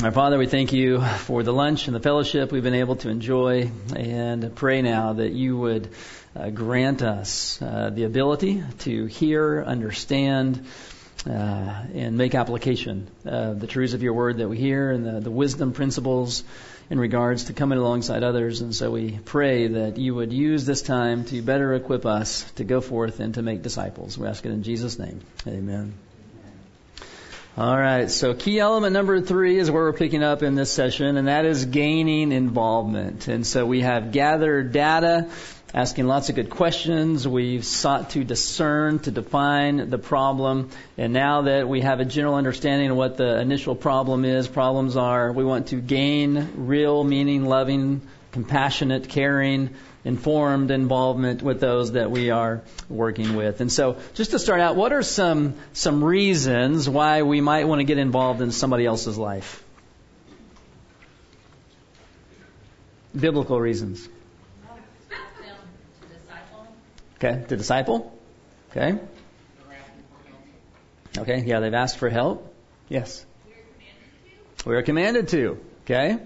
Our Father, we thank you for the lunch and the fellowship we've been able to enjoy and pray now that you would uh, grant us uh, the ability to hear, understand, uh, and make application of the truths of your word that we hear and the, the wisdom principles in regards to coming alongside others. And so we pray that you would use this time to better equip us to go forth and to make disciples. We ask it in Jesus' name. Amen. All right, so key element number three is where we're picking up in this session, and that is gaining involvement. And so we have gathered data, asking lots of good questions. We've sought to discern, to define the problem. And now that we have a general understanding of what the initial problem is, problems are, we want to gain real, meaning, loving, compassionate, caring, informed involvement with those that we are working with. And so, just to start out, what are some some reasons why we might want to get involved in somebody else's life? Biblical reasons. Okay, to disciple. Okay. Okay, yeah, they've asked for help. Yes. We are commanded to. Okay.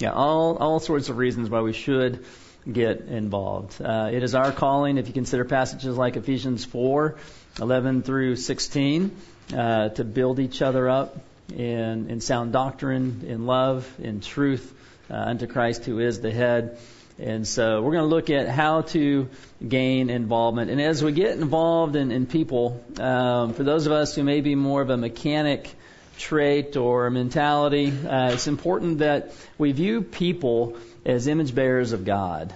Yeah, all, all sorts of reasons why we should get involved. Uh, it is our calling, if you consider passages like Ephesians 4, 11 through 16, uh, to build each other up in, in sound doctrine, in love, in truth, uh, unto Christ who is the head. And so we're going to look at how to gain involvement. And as we get involved in, in people, um, for those of us who may be more of a mechanic trait or mentality. Uh, it's important that we view people as image bearers of God.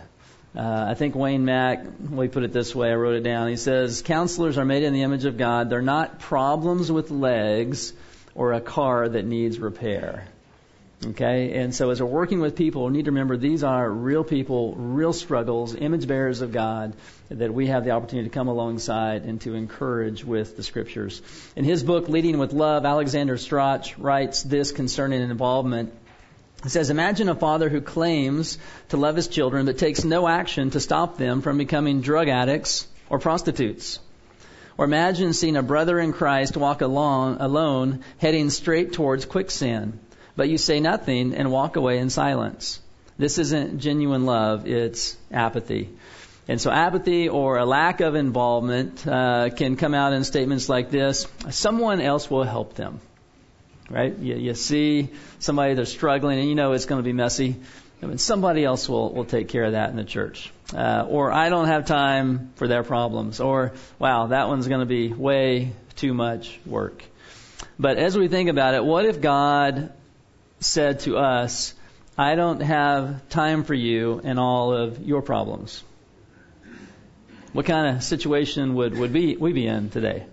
Uh, I think Wayne Mack, we put it this way, I wrote it down. He says, Counselors are made in the image of God. They're not problems with legs or a car that needs repair. Okay? And so as we're working with people, we need to remember these are real people, real struggles, image bearers of God that we have the opportunity to come alongside and to encourage with the scriptures. In his book, Leading with Love, Alexander Strauch writes this concerning involvement. He says, Imagine a father who claims to love his children but takes no action to stop them from becoming drug addicts or prostitutes. Or imagine seeing a brother in Christ walk along, alone, heading straight towards quicksand but you say nothing and walk away in silence. This isn't genuine love, it's apathy. And so apathy or a lack of involvement uh, can come out in statements like this someone else will help them. Right? You, you see somebody that's struggling and you know it's going to be messy. I mean, somebody else will, will take care of that in the church. Uh, or I don't have time for their problems. Or, wow, that one's going to be way too much work. But as we think about it, what if God said to us, I don't have time for you and all of your problems. What kind of situation would, would be, we be in today?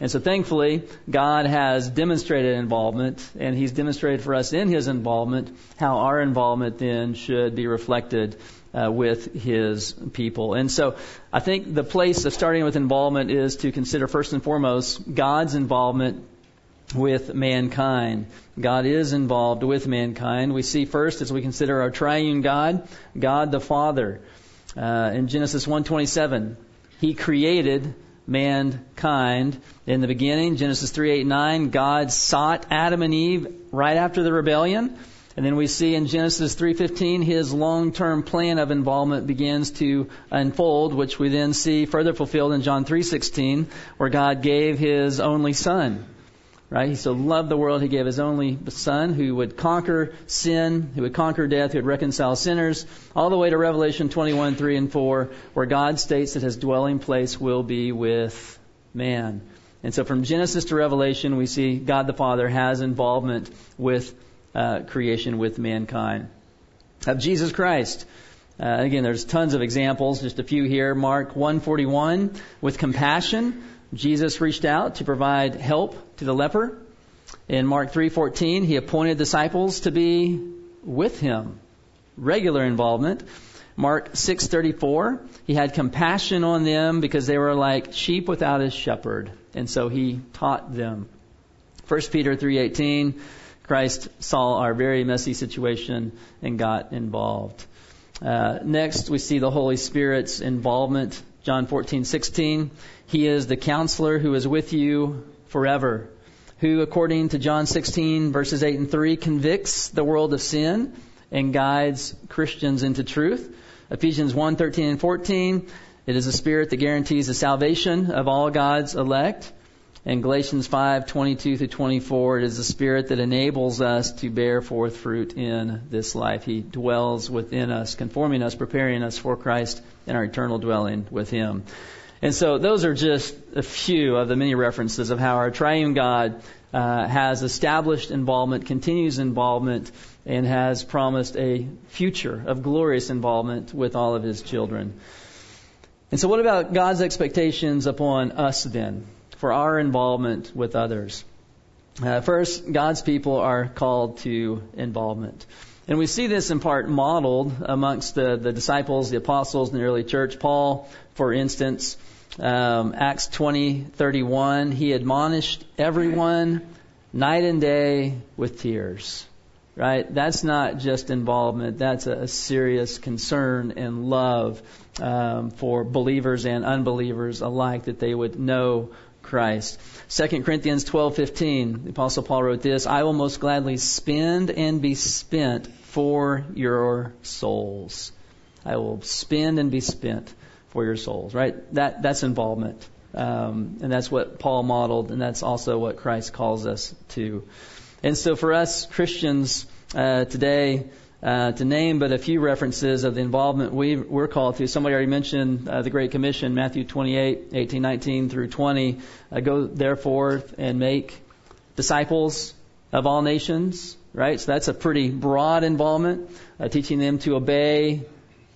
And so thankfully, God has demonstrated involvement, and He's demonstrated for us in His involvement how our involvement then should be reflected uh, with His people. And so I think the place of starting with involvement is to consider first and foremost God's involvement with mankind. God is involved with mankind. We see first as we consider our triune God, God the Father. Uh, in Genesis 1:27, He created mankind in the beginning. Genesis 3, 8, 9, God sought Adam and Eve right after the rebellion. And then we see in Genesis 3:15 his long-term plan of involvement begins to unfold, which we then see further fulfilled in John 3:16, where God gave his only son Right? He so loved the world, he gave his only son who would conquer sin, who would conquer death, who would reconcile sinners, all the way to Revelation 21, 3 and 4, where God states that his dwelling place will be with man. And so from Genesis to Revelation, we see God the Father has involvement with uh, creation, with mankind. Of Jesus Christ. Uh, again, there's tons of examples, just a few here. Mark 141, with compassion Jesus reached out to provide help to the leper. In Mark 3:14, he appointed disciples to be with him. Regular involvement. Mark 6:34, he had compassion on them because they were like sheep without a shepherd, and so he taught them. 1 Peter 3:18, Christ saw our very messy situation and got involved. Uh, next, we see the Holy Spirit's involvement. John 14:16, he is the counselor who is with you forever. who, according to John 16, verses 8 and 3, convicts the world of sin and guides Christians into truth. Ephesians 1, 13 and 14, it is a spirit that guarantees the salvation of all God's elect. And Galatians 5, 22 through 24, it is the spirit that enables us to bear forth fruit in this life. He dwells within us, conforming us, preparing us for Christ and our eternal dwelling with Him. And so those are just a few of the many references of how our triune God uh, has established involvement, continues involvement, and has promised a future of glorious involvement with all of his children. And so, what about God's expectations upon us then for our involvement with others? Uh, first, God's people are called to involvement. And we see this in part modeled amongst the, the disciples, the apostles in the early church. Paul, for instance, um, Acts 20:31, he admonished everyone night and day with tears. Right? That's not just involvement. That's a, a serious concern and love um, for believers and unbelievers alike that they would know Christ. 2 Corinthians 12:15, the apostle Paul wrote this, "I will most gladly spend and be spent for your souls." I will spend and be spent for your souls, right? That that's involvement, um, and that's what Paul modeled, and that's also what Christ calls us to. And so, for us Christians uh, today, uh, to name but a few references of the involvement we we're called to. Somebody already mentioned uh, the Great Commission, Matthew 28, 18, 19 through 20. Uh, go therefore and make disciples of all nations. Right, so that's a pretty broad involvement, uh, teaching them to obey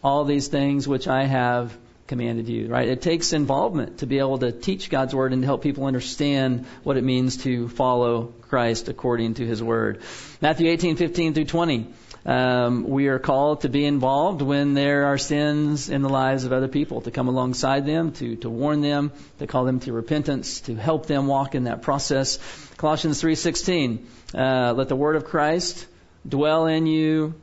all these things which I have commanded you, right? It takes involvement to be able to teach God's word and to help people understand what it means to follow Christ according to his word. Matthew 18, 15 through 20. Um, we are called to be involved when there are sins in the lives of other people, to come alongside them, to, to warn them, to call them to repentance, to help them walk in that process. Colossians 3:16, uh, let the word of Christ dwell in you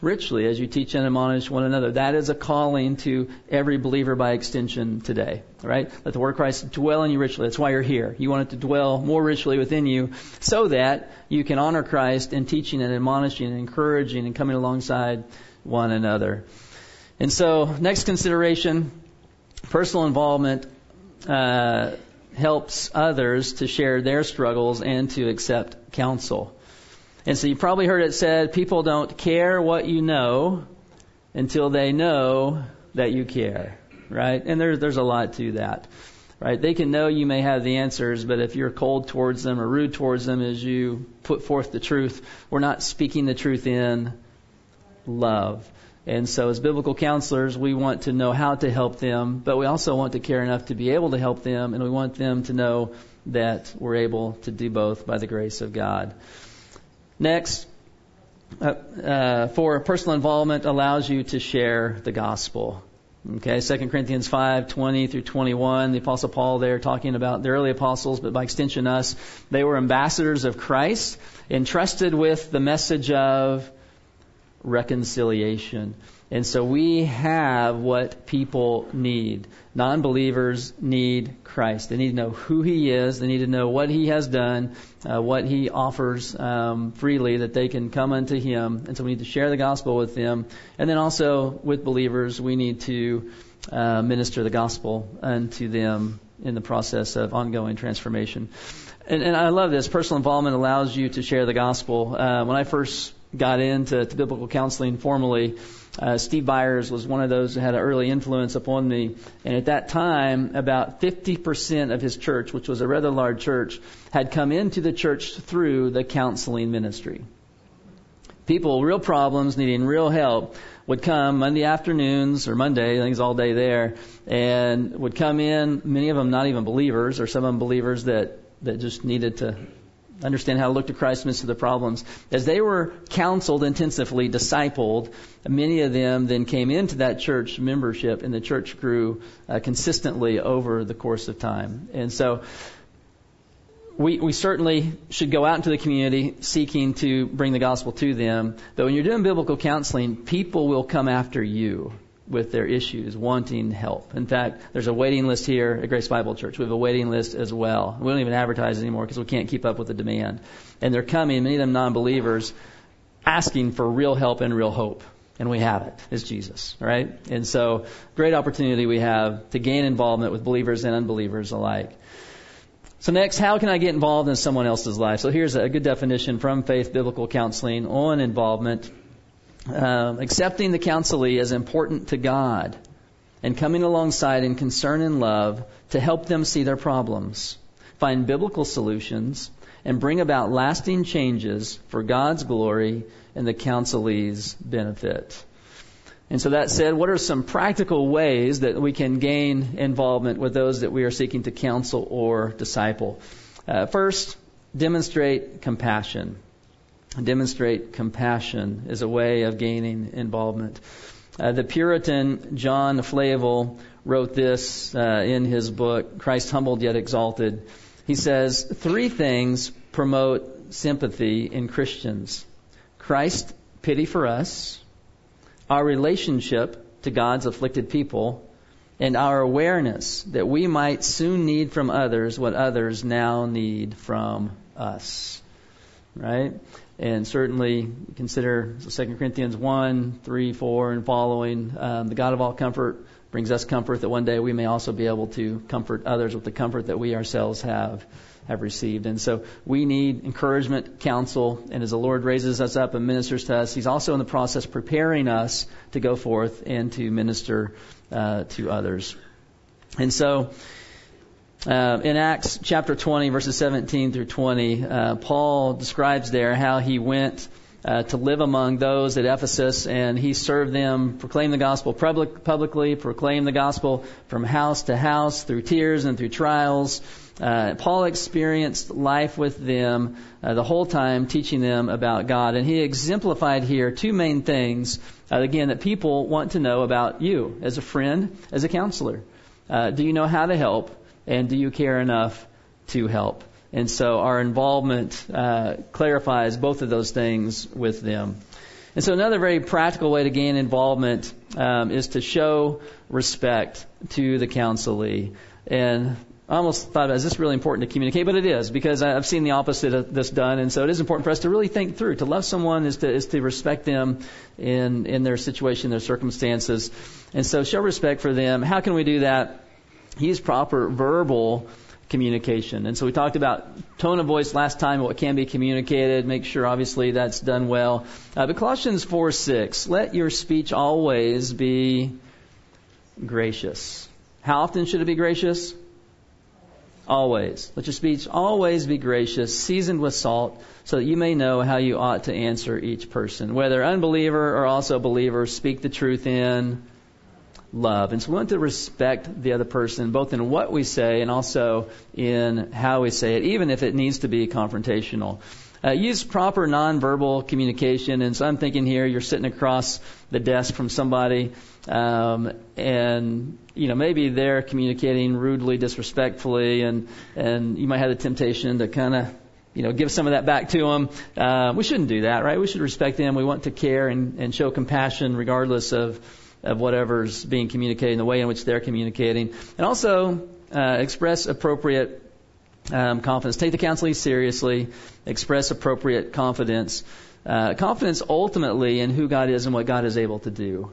richly as you teach and admonish one another. That is a calling to every believer by extension today. Right? Let the word of Christ dwell in you richly. That's why you're here. You want it to dwell more richly within you so that you can honor Christ in teaching and admonishing and encouraging and coming alongside one another. And so, next consideration, personal involvement uh, helps others to share their struggles and to accept counsel. And so you probably heard it said, people don't care what you know until they know that you care, right? And there's there's a lot to that, right? They can know you may have the answers, but if you're cold towards them or rude towards them as you put forth the truth, we're not speaking the truth in love. And so as biblical counselors, we want to know how to help them, but we also want to care enough to be able to help them, and we want them to know that we're able to do both by the grace of God. Next, uh, uh, for personal involvement allows you to share the gospel. Okay, 2 Corinthians 5, 20 through 21, the apostle Paul there talking about the early apostles, but by extension us, they were ambassadors of Christ, entrusted with the message of reconciliation. And so we have what people need. Non believers need Christ. They need to know who He is. They need to know what He has done, uh, what He offers um, freely, that they can come unto Him. And so we need to share the gospel with them. And then also with believers, we need to uh, minister the gospel unto them in the process of ongoing transformation. And, and I love this. Personal involvement allows you to share the gospel. Uh, when I first got into biblical counseling formally, uh, Steve Viars was one of those who had an early influence upon me. And at that time, about 50% of his church, which was a rather large church, had come into the church through the counseling ministry. People, real problems, needing real help, would come Monday afternoons or Monday, I think it's all day there, and would come in, many of them not even believers, or some of them believers that, that just needed to understand how to look to Christ amidst the problems. As they were counseled intensively, discipled, many of them then came into that church membership, and the church grew uh, consistently over the course of time. And so, we, we certainly should go out into the community seeking to bring the gospel to them. But when you're doing biblical counseling, people will come after you. With their issues, wanting help. In fact, there's a waiting list here at Grace Bible Church. We have a waiting list as well. We don't even advertise anymore because we can't keep up with the demand. And they're coming, many of them non-believers, asking for real help and real hope. And we have it. It's Jesus, right? And so, great opportunity we have to gain involvement with believers and unbelievers alike. So next, how can I get involved in someone else's life? So here's a good definition from Faith Biblical Counseling on involvement. Um, accepting the counselee as important to God and coming alongside in concern and love to help them see their problems, find biblical solutions, and bring about lasting changes for God's glory and the counselee's benefit. And so that said, what are some practical ways that we can gain involvement with those that we are seeking to counsel or disciple? Uh, first, demonstrate compassion. Demonstrate compassion is a way of gaining involvement. Uh, the Puritan John Flavel wrote this uh, in his book, Christ Humbled Yet Exalted. He says, Three things promote sympathy in Christians Christ's pity for us, our relationship to God's afflicted people, and our awareness that we might soon need from others what others now need from us. Right? And certainly consider 2 Corinthians 1, 3, 4, and following. Um, the God of all comfort brings us comfort that one day we may also be able to comfort others with the comfort that we ourselves have have received. And so we need encouragement, counsel, and as the Lord raises us up and ministers to us, He's also in the process preparing us to go forth and to minister uh, to others. And so, uh, in Acts chapter 20, verses 17 through 20, uh, Paul describes there how he went uh, to live among those at Ephesus, and he served them, proclaimed the gospel public, publicly, proclaimed the gospel from house to house through tears and through trials. Uh, Paul experienced life with them uh, the whole time, teaching them about God. And he exemplified here two main things, uh, again, that people want to know about you as a friend, as a counselor. Do you know how to help? And do you care enough to help? And so our involvement uh, clarifies both of those things with them. And so another very practical way to gain involvement um, is to show respect to the counselee. And I almost thought, is this really important to communicate? But it is, because I've seen the opposite of this done. And so it is important for us to really think through. To love someone is to, is to respect them in, in their situation, their circumstances. And so show respect for them. How can we do that? Use proper verbal communication. And so we talked about tone of voice last time, what can be communicated. Make sure, obviously, that's done well. Uh, but Colossians 4 6, let your speech always be gracious. How often should it be gracious? Always. Let your speech always be gracious, seasoned with salt, so that you may know how you ought to answer each person. Whether unbeliever or also believer, speak the truth in love. And so we want to respect the other person, both in what we say and also in how we say it, even if it needs to be confrontational. Uh, use proper nonverbal communication. And so I'm thinking here, you're sitting across the desk from somebody, um, and you know maybe they're communicating rudely, disrespectfully, and and you might have the temptation to kind of you know give some of that back to them. Uh, we shouldn't do that, right? We should respect them. We want to care and, and show compassion regardless of of whatever's being communicated, the way in which they're communicating, and also uh, express appropriate um, confidence. Take the counseling seriously. Express appropriate confidence. Uh, confidence ultimately in who God is and what God is able to do.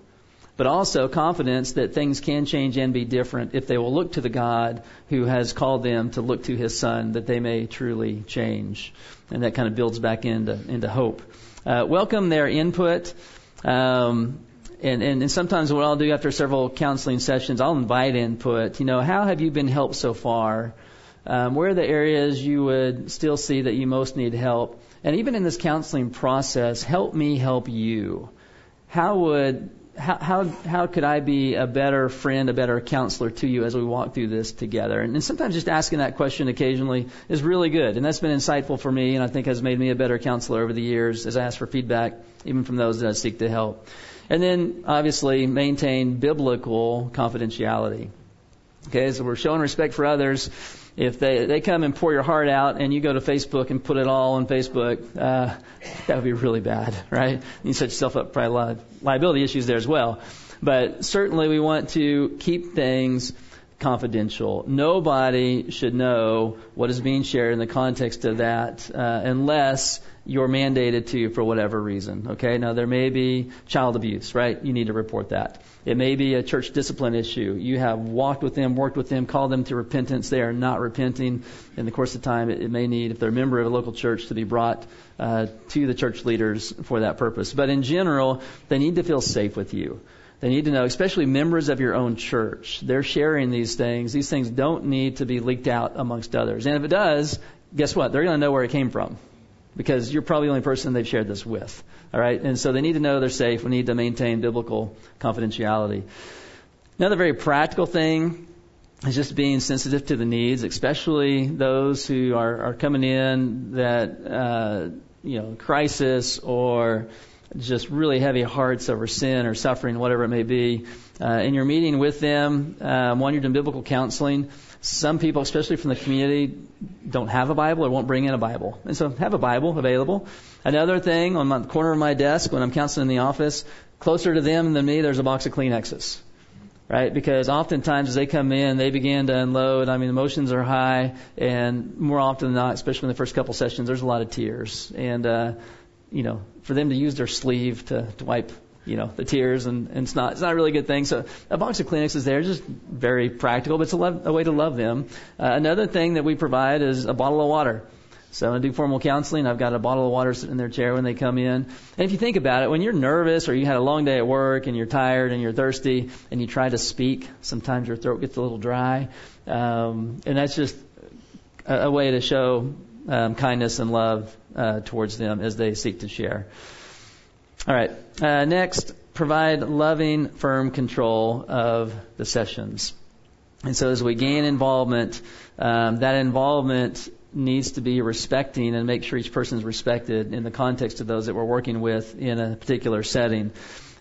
But also confidence that things can change and be different if they will look to the God who has called them to look to His Son, that they may truly change. And that kind of builds back into, into hope. Uh, welcome their input. Um, and, and, and sometimes what I'll do after several counseling sessions, I'll invite input. You know, how have you been helped so far? Um, where are the areas you would still see that you most need help? And even in this counseling process, help me help you. How would how, how how could I be a better friend, a better counselor to you as we walk through this together? And, and sometimes just asking that question occasionally is really good, and that's been insightful for me, and I think has made me a better counselor over the years as I ask for feedback, even from those that I seek to help. And then obviously maintain biblical confidentiality. Okay, so we're showing respect for others if they they come and pour your heart out and you go to Facebook and put it all on Facebook, uh, that would be really bad, right? You set yourself up for a lot of liability issues there as well. But certainly we want to keep things confidential. Nobody should know what is being shared in the context of that uh, unless you're mandated to for whatever reason. Okay, now there may be child abuse, right? You need to report that. It may be a church discipline issue. You have walked with them, worked with them, called them to repentance. They are not repenting. In the course of time, it, it may need, if they're a member of a local church, to be brought uh, to the church leaders for that purpose. But in general, they need to feel safe with you. They need to know, especially members of your own church, they're sharing these things. These things don't need to be leaked out amongst others. And if it does, guess what? They're going to know where it came from because you're probably the only person they've shared this with. All right? And so they need to know they're safe. We need to maintain biblical confidentiality. Another very practical thing is just being sensitive to the needs, especially those who are, are coming in that, uh, you know, crisis or just really heavy hearts over sin or suffering, whatever it may be. Uh, and you're meeting with them, um, one, you're doing biblical counseling. Some people, especially from the community, don't have a Bible or won't bring in a Bible. And so have a Bible available. Another thing on the corner of my desk when I'm counseling in the office, closer to them than me, there's a box of Kleenexes. Right? Because oftentimes as they come in, they begin to unload. I mean, emotions are high, and more often than not, especially in the first couple sessions, there's a lot of tears. And, uh, you know, for them to use their sleeve to, to wipe, you know, the tears, and, and it's not it's not a really good thing. So a box of Kleenex is there, just very practical, but it's a, love, a way to love them. Uh, another thing that we provide is a bottle of water. So I do formal counseling, I've got a bottle of water sitting in their chair when they come in. And if you think about it, when you're nervous or you had a long day at work and you're tired and you're thirsty and you try to speak, sometimes your throat gets a little dry. Um, and that's just a, a way to show um, kindness and love uh, towards them as they seek to share. All right. Uh, next, provide loving, firm control of the sessions. And so as we gain involvement, um, that involvement needs to be respecting and make sure each person is respected in the context of those that we're working with in a particular setting.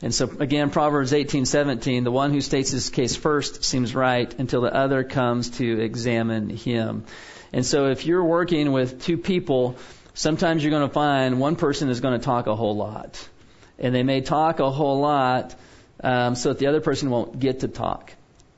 And so again, Proverbs 18:17, the one who states his case first seems right until the other comes to examine him. And so if you're working with two people, sometimes you're going to find one person is going to talk a whole lot. And they may talk a whole lot um, so that the other person won't get to talk.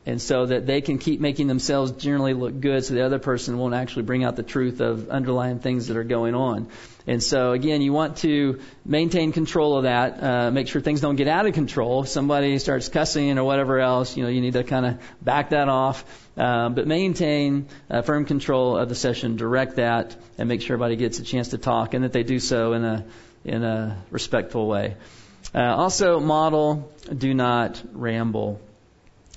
And so that they can keep making themselves generally look good so the other person won't actually bring out the truth of underlying things that are going on. And so again, you want to maintain control of that, uh, make sure things don't get out of control. If somebody starts cussing or whatever else, you know, you need to kind of back that off. Um, but maintain uh, firm control of the session, direct that, and make sure everybody gets a chance to talk, and that they do so in a in a respectful way. Uh, also, model, do not ramble.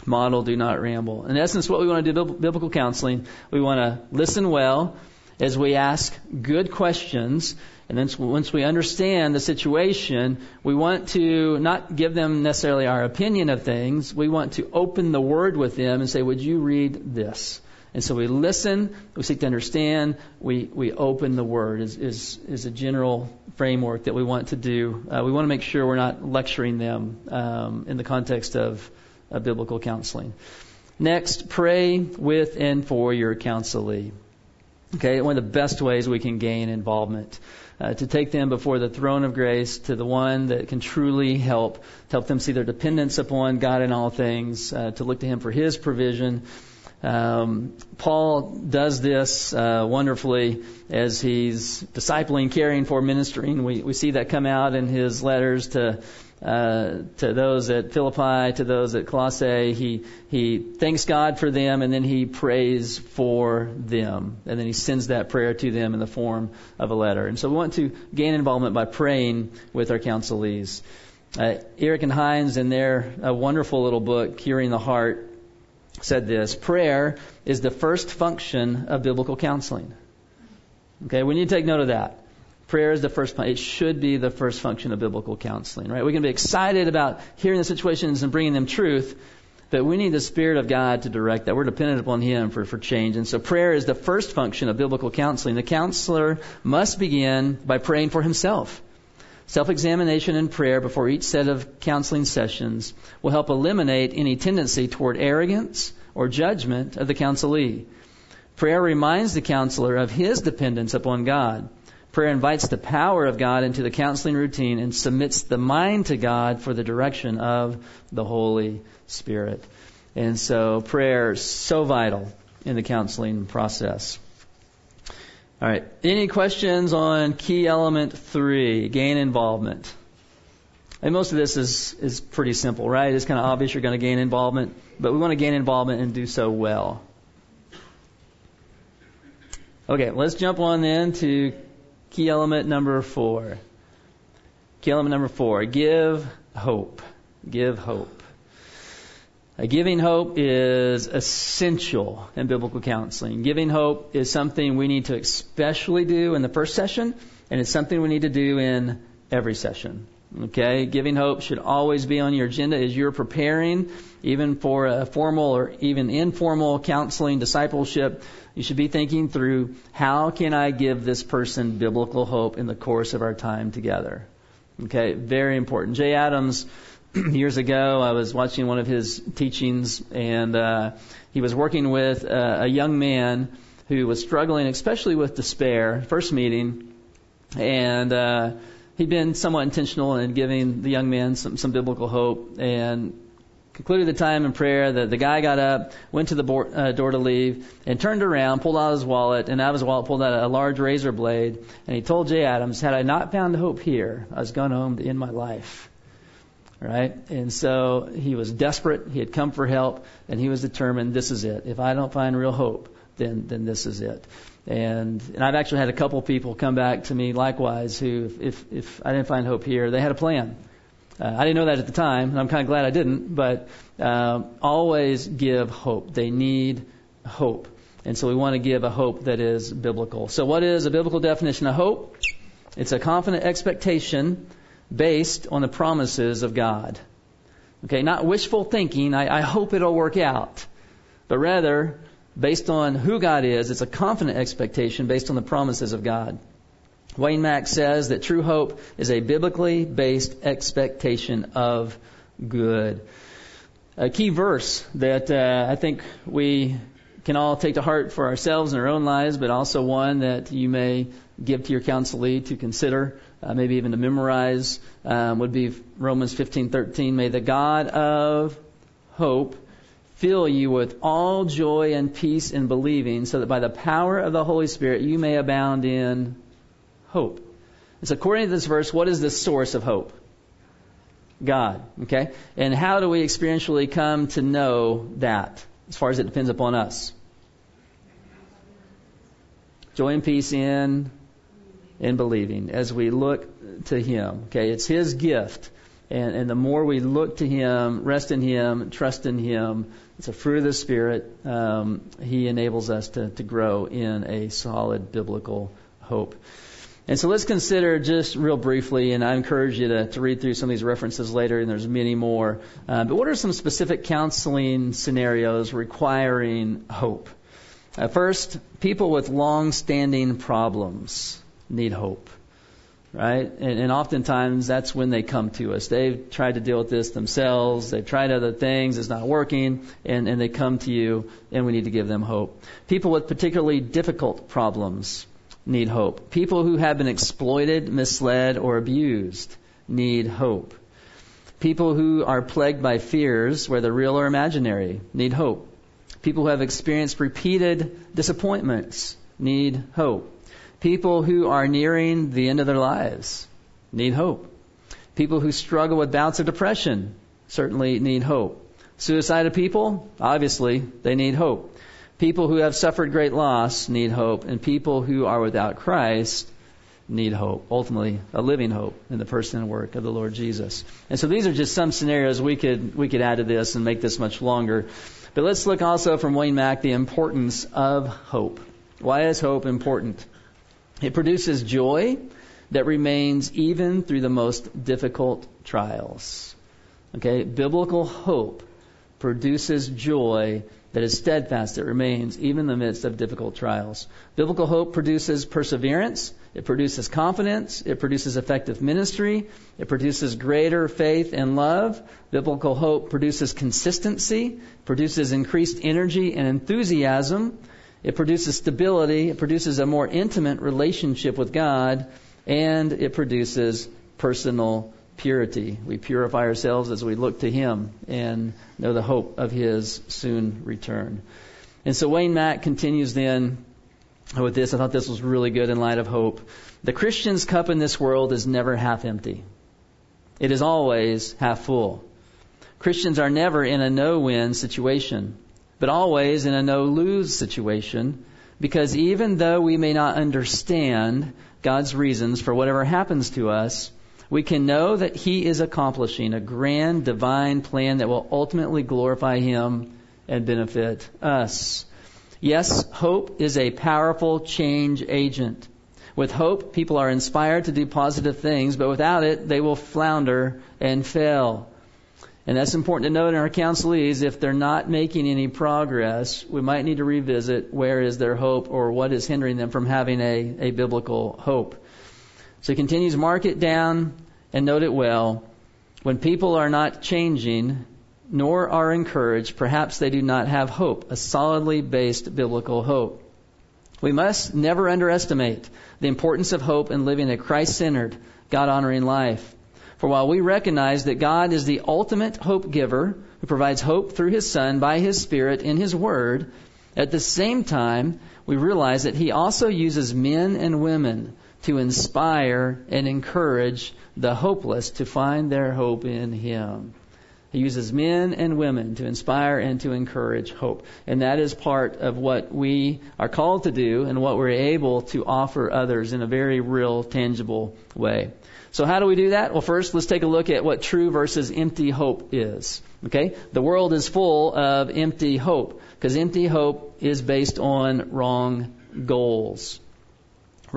Model, do not ramble. In essence, what we want to do biblical counseling, we want to listen well as we ask good questions and then once we understand the situation, we want to not give them necessarily our opinion of things. We want to open the Word with them and say, Would you read this? And so we listen, we seek to understand, we, we open the Word is, is, is a general framework that we want to do. Uh, we want to make sure we're not lecturing them um, in the context of, of biblical counseling. Next, pray with and for your counselee. Okay, one of the best ways we can gain involvement uh, to take them before the throne of grace to the one that can truly help, help them see their dependence upon God in all things, uh, to look to Him for His provision. Um, Paul does this uh, wonderfully as he's discipling, caring for, ministering. We, we see that come out in his letters to uh, to those at Philippi, to those at Colossae. He, he thanks God for them and then he prays for them. And then he sends that prayer to them in the form of a letter. And so we want to gain involvement by praying with our counselees. Uh, Eyrich and Hines, in their uh, wonderful little book, Curing the Heart, said this Prayer is the first function of biblical counseling. Okay, we need to take note of that. Prayer is the first, it should be the first function of biblical counseling, right? We can be excited about hearing the situations and bringing them truth, but we need the Spirit of God to direct that. We're dependent upon Him for, for change. And so prayer is the first function of biblical counseling. The counselor must begin by praying for himself. Self-examination and prayer before each set of counseling sessions will help eliminate any tendency toward arrogance or judgment of the counselee. Prayer reminds the counselor of his dependence upon God Prayer invites the power of God into the counseling routine and submits the mind to God for the direction of the Holy Spirit. And so prayer is so vital in the counseling process. All right. Any questions on key element three, gain involvement? And most of this is, is pretty simple, right? It's kind of obvious you're going to gain involvement, but we want to gain involvement and do so well. Okay, let's jump on then to key element number four. Key element number four, give hope. Give hope. Giving hope is essential in biblical counseling. Giving hope is something we need to especially do in the first session, and it's something we need to do in every session. Okay, giving hope should always be on your agenda as you're preparing, even for a formal or even informal counseling discipleship. You should be thinking through how can I give this person biblical hope in the course of our time together. Okay, very important. Jay Adams years ago, I was watching one of his teachings, and uh, he was working with uh, a young man who was struggling, especially with despair. First meeting, and uh, he'd been somewhat intentional in giving the young man some, some biblical hope, and concluded the time in prayer. The, the guy got up, went to the board, uh, door to leave, and turned around, pulled out his wallet, and out of his wallet pulled out a, a large razor blade, and he told Jay Adams, "Had I not found hope here, I was gone home to end my life." right? And so he was desperate. He had come for help, and he was determined, this is it. If I don't find real hope, then then this is it. And and I've actually had a couple people come back to me likewise who, if if I didn't find hope here, they had a plan. Uh, I didn't know that at the time, and I'm kind of glad I didn't. But um, always give hope. They need hope, and so we want to give a hope that is biblical. So, what is a biblical definition of hope? It's a confident expectation based on the promises of God. Okay, not wishful thinking, I, I hope it'll work out, but rather based on who God is, it's a confident expectation based on the promises of God. Wayne Mack says that true hope is a biblically based expectation of good. A key verse that uh, I think we can all take to heart for ourselves in our own lives, but also one that you may give to your counselee to consider uh, maybe even to memorize, um, would be Romans 15:13. May the God of hope fill you with all joy and peace in believing, so that by the power of the Holy Spirit you may abound in hope. And so, according to this verse, what is the source of hope? God. Okay? And how do we experientially come to know that, as far as it depends upon us? Joy and peace in in believing as we look to Him. Okay, it's His gift. And, and the more we look to Him, rest in Him, trust in Him, it's a fruit of the Spirit. Um, he enables us to, to grow in a solid biblical hope. And so let's consider just real briefly, and I encourage you to, to read through some of these references later, and there's many more. Uh, but what are some specific counseling scenarios requiring hope? Uh, first, people with long-standing problems need hope. Right? And, and oftentimes that's when they come to us. They've tried to deal with this themselves. They've tried other things. It's not working. And, and they come to you and we need to give them hope. People with particularly difficult problems need hope. People who have been exploited, misled, or abused need hope. People who are plagued by fears, whether real or imaginary, need hope. People who have experienced repeated disappointments need hope. People who are nearing the end of their lives need hope. People who struggle with bouts of depression certainly need hope. Suicidal people, obviously, they need hope. People who have suffered great loss need hope, and people who are without Christ need hope. Ultimately, a living hope in the person and work of the Lord Jesus. And so these are just some scenarios we could we could add to this and make this much longer. But let's look also from Wayne Mack the importance of hope. Why is hope important? It produces joy that remains even through the most difficult trials. Okay, biblical hope produces joy that is steadfast, that remains even in the midst of difficult trials. Biblical hope produces perseverance, it produces confidence, it produces effective ministry, it produces greater faith and love. Biblical hope produces consistency, produces increased energy and enthusiasm, It produces stability. It produces a more intimate relationship with God, and it produces personal purity. We purify ourselves as we look to Him and know the hope of His soon return. And so Wayne Mack continues then with this. I thought this was really good in light of hope. The Christian's cup in this world is never half empty. It is always half full. Christians are never in a no-win situation, but always in a no-lose situation because even though we may not understand God's reasons for whatever happens to us, we can know that He is accomplishing a grand divine plan that will ultimately glorify Him and benefit us. Yes, hope is a powerful change agent. With hope, people are inspired to do positive things, but without it, they will flounder and fail. And that's important to note in our counselees. If they're not making any progress, we might need to revisit where is their hope or what is hindering them from having a, a biblical hope. So he continues, mark it down and note it well. When people are not changing, nor are encouraged, perhaps they do not have hope, a solidly based biblical hope. We must never underestimate the importance of hope in living a Christ centered, God honoring life. For while we recognize that God is the ultimate hope giver who provides hope through His Son by His Spirit in His Word, at the same time, we realize that He also uses men and women to inspire and encourage the hopeless to find their hope in Him. He uses men and women to inspire and to encourage hope. And that is part of what we are called to do and what we're able to offer others in a very real, tangible way. So how do we do that? Well, first, let's take a look at what true versus empty hope is. Okay? The world is full of empty hope because empty hope is based on wrong goals.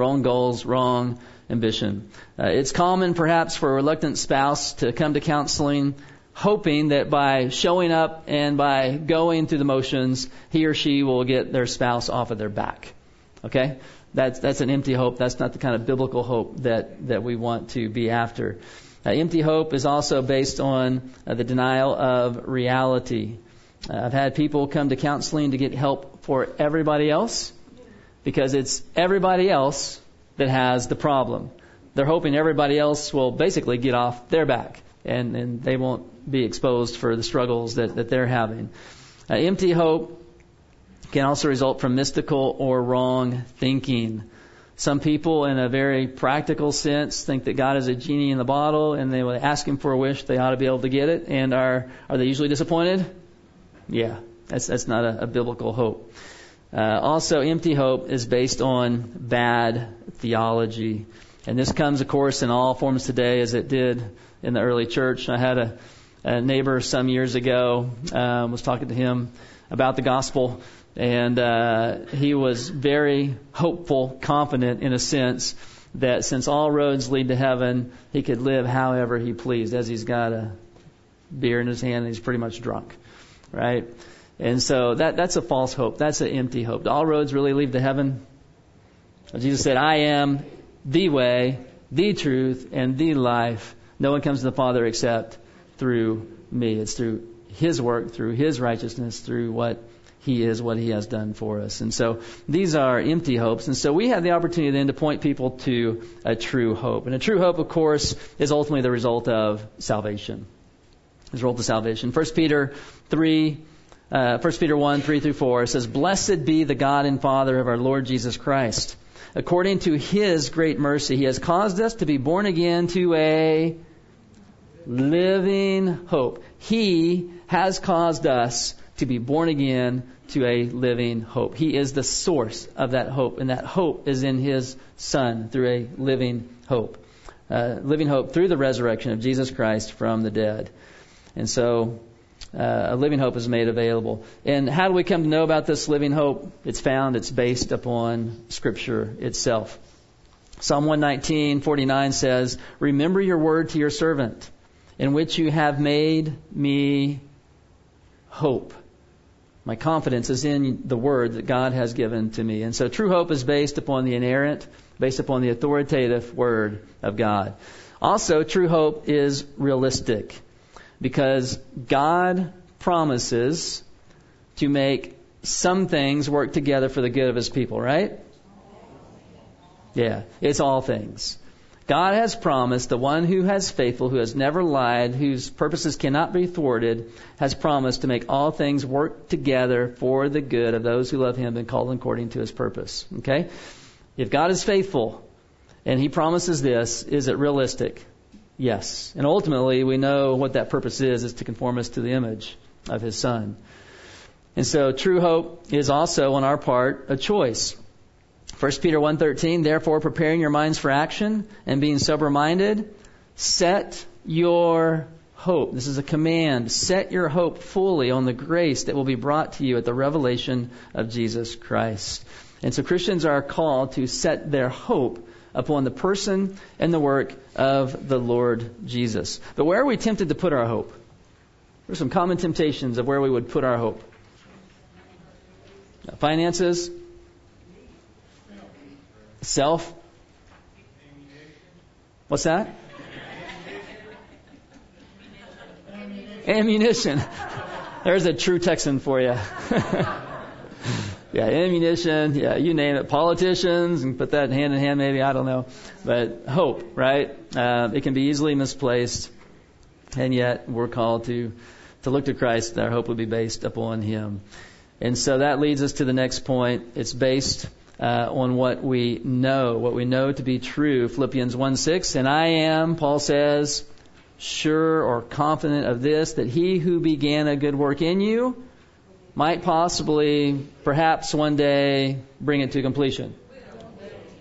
Wrong goals, wrong ambition. Uh, it's common perhaps for a reluctant spouse to come to counseling hoping that by showing up and by going through the motions, he or she will get their spouse off of their back. Okay? That's, that's an empty hope. That's not the kind of biblical hope that, that we want to be after. Uh, empty hope is also based on uh, the denial of reality. Uh, I've had people come to counseling to get help for everybody else because it's everybody else that has the problem. They're hoping everybody else will basically get off their back and, and they won't be exposed for the struggles that, that they're having. Uh, empty hope can also result from mystical or wrong thinking. Some people, in a very practical sense, think that God is a genie in the bottle, and they will ask Him for a wish, they ought to be able to get it. And are are they usually disappointed? Yeah, that's that's not a, a biblical hope. Uh, also, empty hope is based on bad theology, and this comes, of course, in all forms today, as it did in the early church. I had a, a neighbor some years ago, um, was talking to him about the gospel, and uh, he was very hopeful, confident in a sense that since all roads lead to heaven, he could live however he pleased, as he's got a beer in his hand and he's pretty much drunk, right? And so that that's a false hope. That's an empty hope. Do All roads really lead to heaven. Jesus said, "I am the way, the truth, and the life." No one comes to the Father except through me. It's through His work, through His righteousness, through what He is, what He has done for us. And so these are empty hopes. And so we have the opportunity then to point people to a true hope. And a true hope, of course, is ultimately the result of salvation. The result of salvation. 1 Peter 3, uh, 1 Peter 1, 3 through 4 says, Blessed be the God and Father of our Lord Jesus Christ. According to His great mercy, He has caused us to be born again to a living hope. He has caused us to be born again to a living hope. He is the source of that hope, and that hope is in His Son through a living hope. Uh, living hope through the resurrection of Jesus Christ from the dead. And so, uh, a living hope is made available. And how do we come to know about this living hope? It's found, it's based upon Scripture itself. Psalm 119:49 says, Remember your word to your servant in which you have made me hope. My confidence is in the word that God has given to me. And so true hope is based upon the inerrant, based upon the authoritative word of God. Also, true hope is realistic because God promises to make some things work together for the good of his people, right? Yeah, it's all things. God has promised the one who has faithful, who has never lied, whose purposes cannot be thwarted, has promised to make all things work together for the good of those who love him and called according to his purpose. Okay? If God is faithful and he promises this, is it realistic? Yes. And ultimately, we know what that purpose is, is to conform us to the image of his son. And so true hope is also on our part a choice. 1 Peter 1:13 Therefore preparing your minds for action and being sober minded set your hope this is a command set your hope fully on the grace that will be brought to you at the revelation of Jesus Christ. And so Christians are called to set their hope upon the person and the work of the Lord Jesus. But where are we tempted to put our hope? There are some common temptations of where we would put our hope. Finances, self. What's that? Ammunition. There's a true Texan for you. yeah, ammunition, yeah, you name it. Politicians, and put that hand in hand maybe, I don't know. But hope, right? Uh, it can be easily misplaced, and yet we're called to, to look to Christ. And our hope would be based upon Him. And so that leads us to the next point. It's based uh, on what we know, what we know to be true. Philippians 1 6. And I am, Paul says, sure or confident of this, that he who began a good work in you might possibly, perhaps one day, bring it to completion.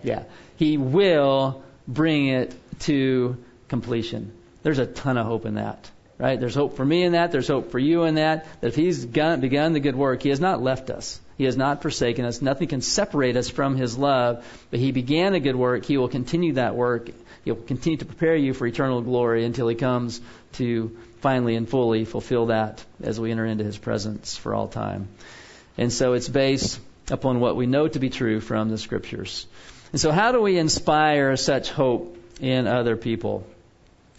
Yeah. He will bring it to completion. There's a ton of hope in that. Right? There's hope for me in that. There's hope for you in that. That if He's begun the good work, He has not left us. He has not forsaken us. Nothing can separate us from His love. But He began a good work. He will continue that work. He'll continue to prepare you for eternal glory until He comes to finally and fully fulfill that as we enter into His presence for all time. And so it's based upon what we know to be true from the Scriptures. And so, how do we inspire such hope in other people?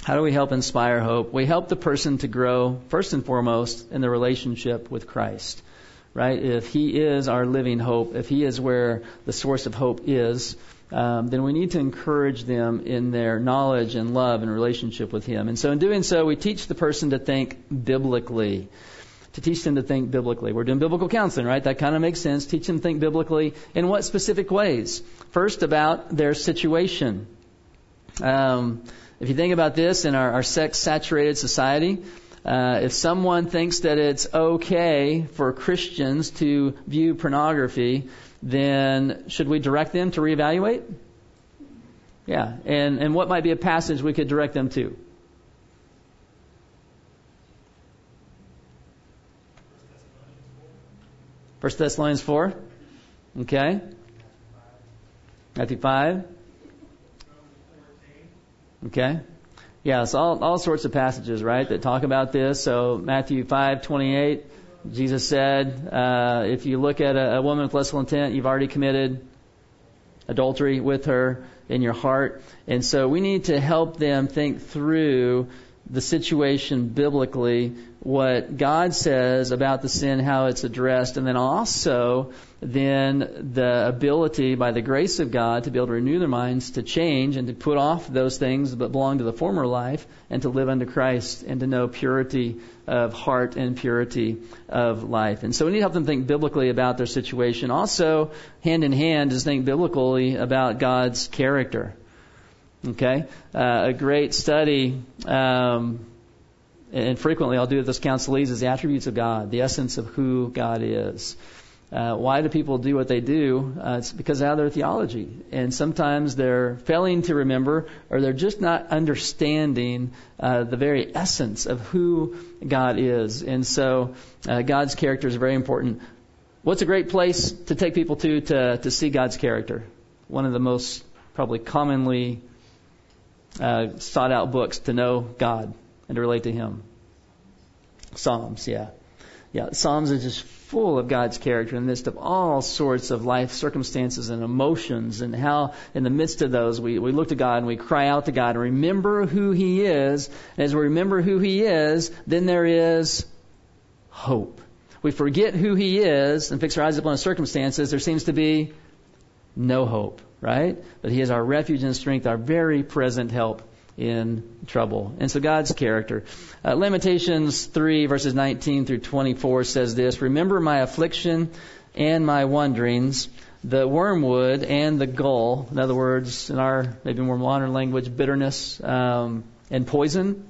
How do we help inspire hope? We help the person to grow, first and foremost, in the relationship with Christ. Right? If He is our living hope, if He is where the source of hope is, um, then we need to encourage them in their knowledge and love and relationship with Him. And so, in doing so, we teach the person to think biblically. To teach them to think biblically. We're doing biblical counseling, right? That kind of makes sense. Teach them to think biblically. In what specific ways? First, about their situation. Um, if you think about this in our, our sex saturated society, uh, if someone thinks that it's okay for Christians to view pornography, then should we direct them to reevaluate? Yeah. And, and what might be a passage we could direct them to? First Thessalonians 4. Okay. Matthew 5. Okay? Yeah, it's all, all sorts of passages, right, that talk about this. So Matthew 5:28, Jesus said, uh, if you look at a, a woman with lustful intent, you've already committed adultery with her in your heart. And so we need to help them think through the situation biblically, what God says about the sin, how it's addressed, and then also then the ability by the grace of God to be able to renew their minds to change and to put off those things that belong to the former life and to live unto Christ and to know purity of heart and purity of life. And so we need to help them think biblically about their situation. Also, hand in hand, is think biblically about God's character. Okay? Uh, a great study, um, and frequently I'll do with this counselees, is the attributes of God, the essence of who God is. Uh, why do people do what they do? Uh, it's because of their theology. And sometimes they're failing to remember or they're just not understanding uh, the very essence of who God is. And so uh, God's character is very important. What's a great place to take people to, to to see God's character? One of the most probably commonly uh, sought out books to know God and to relate to Him. Psalms, yeah. Yeah, Psalms is just full of God's character in the midst of all sorts of life circumstances and emotions, and how in the midst of those we, we look to God and we cry out to God and remember who He is. And as we remember who He is, then there is hope. we forget who He is and fix our eyes upon His circumstances, there seems to be no hope, right? But He is our refuge and strength, our very present help in trouble. And so God's character. Uh, Lamentations 3 verses 19 through 24 says this, Remember my affliction and my wanderings, the wormwood and the gall, in other words, in our maybe more modern language, bitterness um, and poison.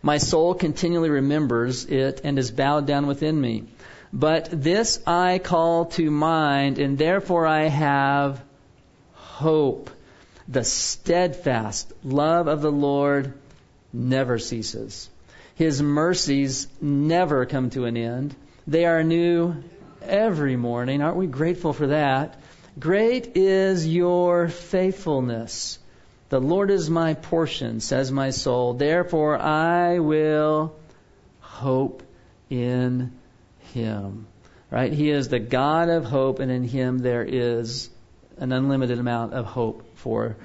My soul continually remembers it and is bowed down within me. But this I call to mind, and therefore I have hope. The steadfast love of the Lord never ceases. His mercies never come to an end. They are new every morning. Aren't we grateful for that? Great is your faithfulness. The Lord is my portion, says my soul. Therefore I will hope in him. Right? He is the God of hope, and in him there is an unlimited amount of hope for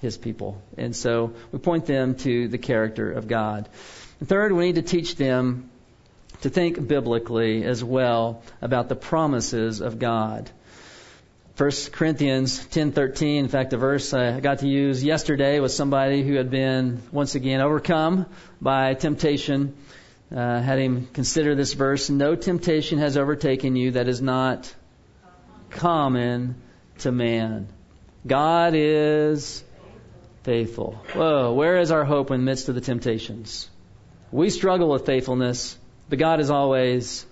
his people. And so we point them to the character of God. And third, we need to teach them to think biblically as well about the promises of God. 1 Corinthians 10:13, in fact, the verse I got to use yesterday was somebody who had been once again overcome by temptation. Uh, had him consider this verse: "No temptation has overtaken you that is not common to man. God is faithful." Whoa, where is our hope in the midst of the temptations? We struggle with faithfulness. But God is always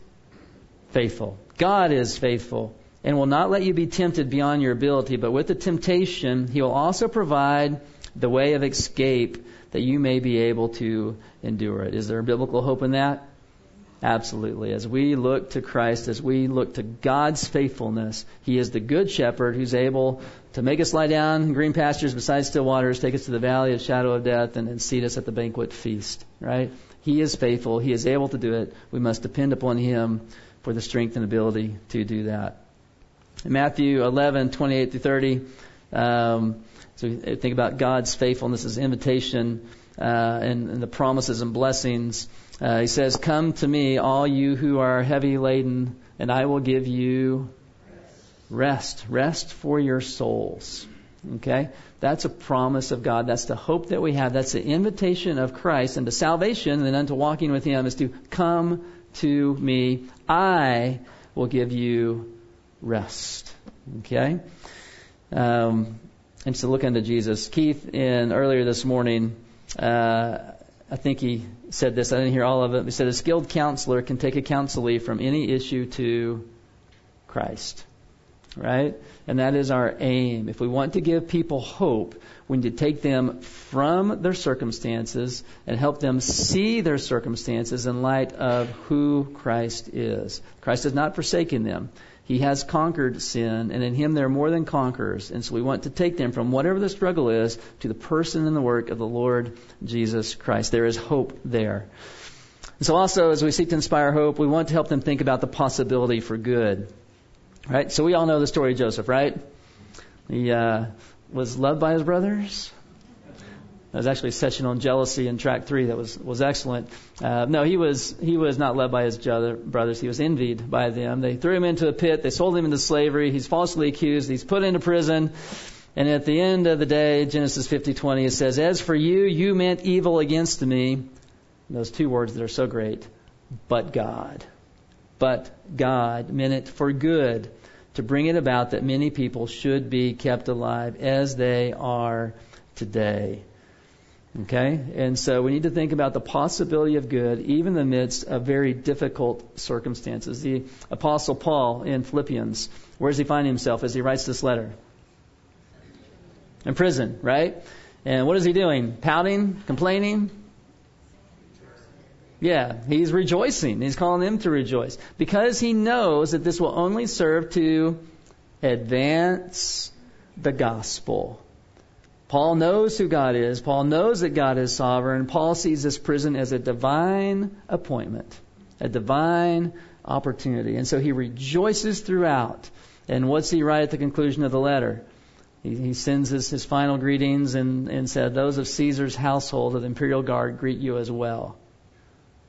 faithful. God is faithful and will not let you be tempted beyond your ability, but with the temptation, He will also provide the way of escape that you may be able to endure it. Is there a biblical hope in that? Absolutely. As we look to Christ, as we look to God's faithfulness, He is the good shepherd who's able to make us lie down in green pastures beside still waters, take us to the valley of shadow of death, and, and seat us at the banquet feast. Right? He is faithful. He is able to do it. We must depend upon Him for the strength and ability to do that. In Matthew 11, 28 through 30, um, so think about God's faithfulness, His invitation, uh, and, and, the promises and blessings. Uh, he says, Come to me, all you who are heavy laden, and I will give you rest. Rest for your souls. Okay? That's a promise of God. That's the hope that we have. That's the invitation of Christ and to salvation and unto walking with Him is to come to me. I will give you rest. Okay? Um, and to look unto Jesus. Keith, in earlier this morning, uh, I think he said this. I didn't hear all of it. He said a skilled counselor can take a counselee from any issue to Christ right? And that is our aim. If we want to give people hope, we need to take them from their circumstances and help them see their circumstances in light of who Christ is. Christ has not forsaken them. He has conquered sin, and in Him they're more than conquerors. And so we want to take them from whatever the struggle is to the person and the work of the Lord Jesus Christ. There is hope there. And so also, as we seek to inspire hope, we want to help them think about the possibility for good. Right? So we all know the story of Joseph, right? He uh, was loved by his brothers. There was actually a session on jealousy in track three that was was excellent. Uh, no, he was he was not loved by his brothers. He was envied by them. They threw him into a pit. They sold him into slavery. He's falsely accused. He's put into prison. And at the end of the day, Genesis 50:20, it says, "As for you, you meant evil against me." those two words that are so great, but God but God meant it for good to bring it about that many people should be kept alive as they are today. Okay? And so we need to think about the possibility of good even in the midst of very difficult circumstances. The Apostle Paul in Philippians, where does he find himself as he writes this letter? In prison, right? And what is he doing? Pouting? Complaining? Yeah, he's rejoicing. He's calling them to rejoice because he knows that this will only serve to advance the gospel. Paul knows who God is. Paul knows that God is sovereign. Paul sees this prison as a divine appointment, a divine opportunity. And so he rejoices throughout. And what's he write at the conclusion of the letter? He, he sends his, his final greetings and, and said, Those of Caesar's household of the imperial guard greet you as well